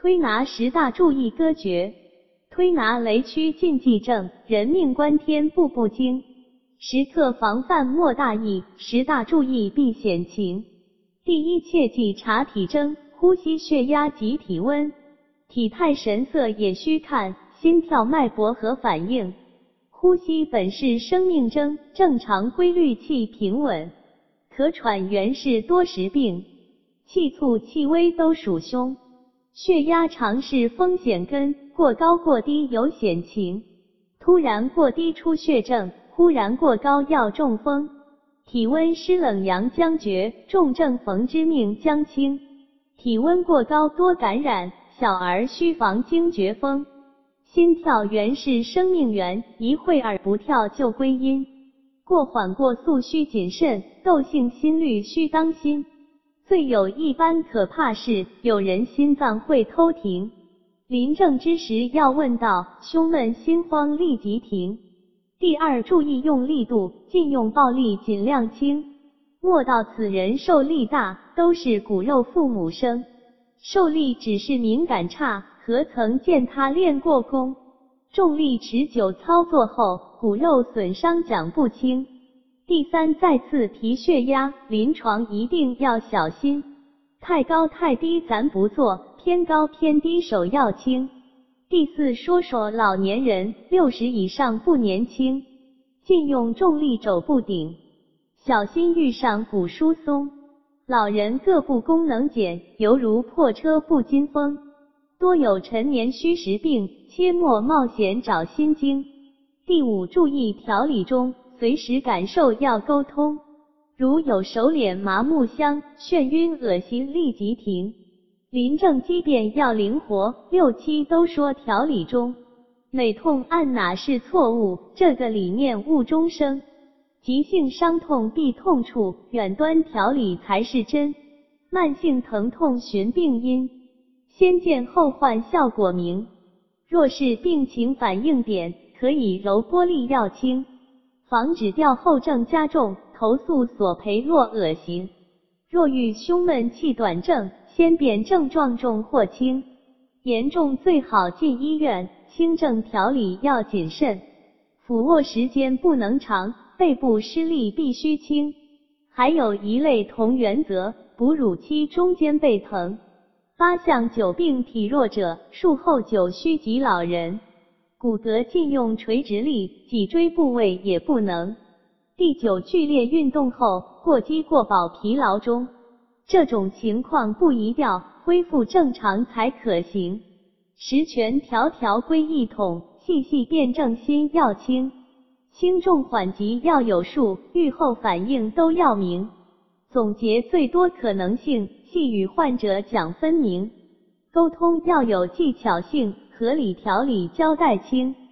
推拿十大注意歌诀：推拿雷区禁忌症，人命关天步步惊。时刻防范莫大意，十大注意避险情。第一，切记查体征、呼吸、血压及体温，体态神色也需看，心跳、脉搏和反应。呼吸本是生命征，正常规律，气平稳。咳喘原是多食病，气促气微都属凶。血压常是风险根，过高过低有险情。突然过低出血症，忽然过高要中风。体温湿冷阳将绝，重症逢之命将轻。体温过高多感染，小儿需防惊厥风。心跳原是生命源，一会儿不跳就归阴。过缓过速需谨慎，窦性心律需当心。最有一般可怕是，有人心脏会偷停，临证之时要问道，胸闷心慌立即停。第二，注意用力度，禁用暴力，尽量轻。莫道此人受力大，都是骨肉父母生，受力只是敏感差，何曾见他练过功？重力持久操作后，骨肉损伤讲不清。第三，再次提血压，临床一定要小心，太高太低咱不做，偏高偏低手要轻。第四，说说老年人，六十以上不年轻，禁用重力肘不顶，小心遇上骨疏松。老人各部功能减，犹如破车不禁风，多有陈年虚实病，切莫冒险找心经。第五，注意调理中。随时感受要沟通，如有手脸麻木、香、眩晕、恶心，立即停。临症机变要灵活。六七都说调理中，每痛按哪是错误，这个理念误终生。急性伤痛避痛处，远端调理才是真。慢性疼痛寻病因，先见后患效果明。若是病情反应点，可以揉玻璃药清。防止掉后症加重，投诉索赔若恶心。若遇胸闷气短症，先辨症状重或轻，严重最好进医院，轻症调理要谨慎。俯卧时间不能长，背部施力必须轻。还有一类同原则，哺乳期中间背疼。八项久病体弱者，术后久虚及老人。骨骼禁用垂直力，脊椎部位也不能。第九，剧烈运动后过饥过饱疲劳中，这种情况不宜调，恢复正常才可行。十全条条归一统，细细辨证心要清，轻重缓急要有数，愈后反应都要明。总结最多可能性，细与患者讲分明，沟通要有技巧性。合理调理交代清。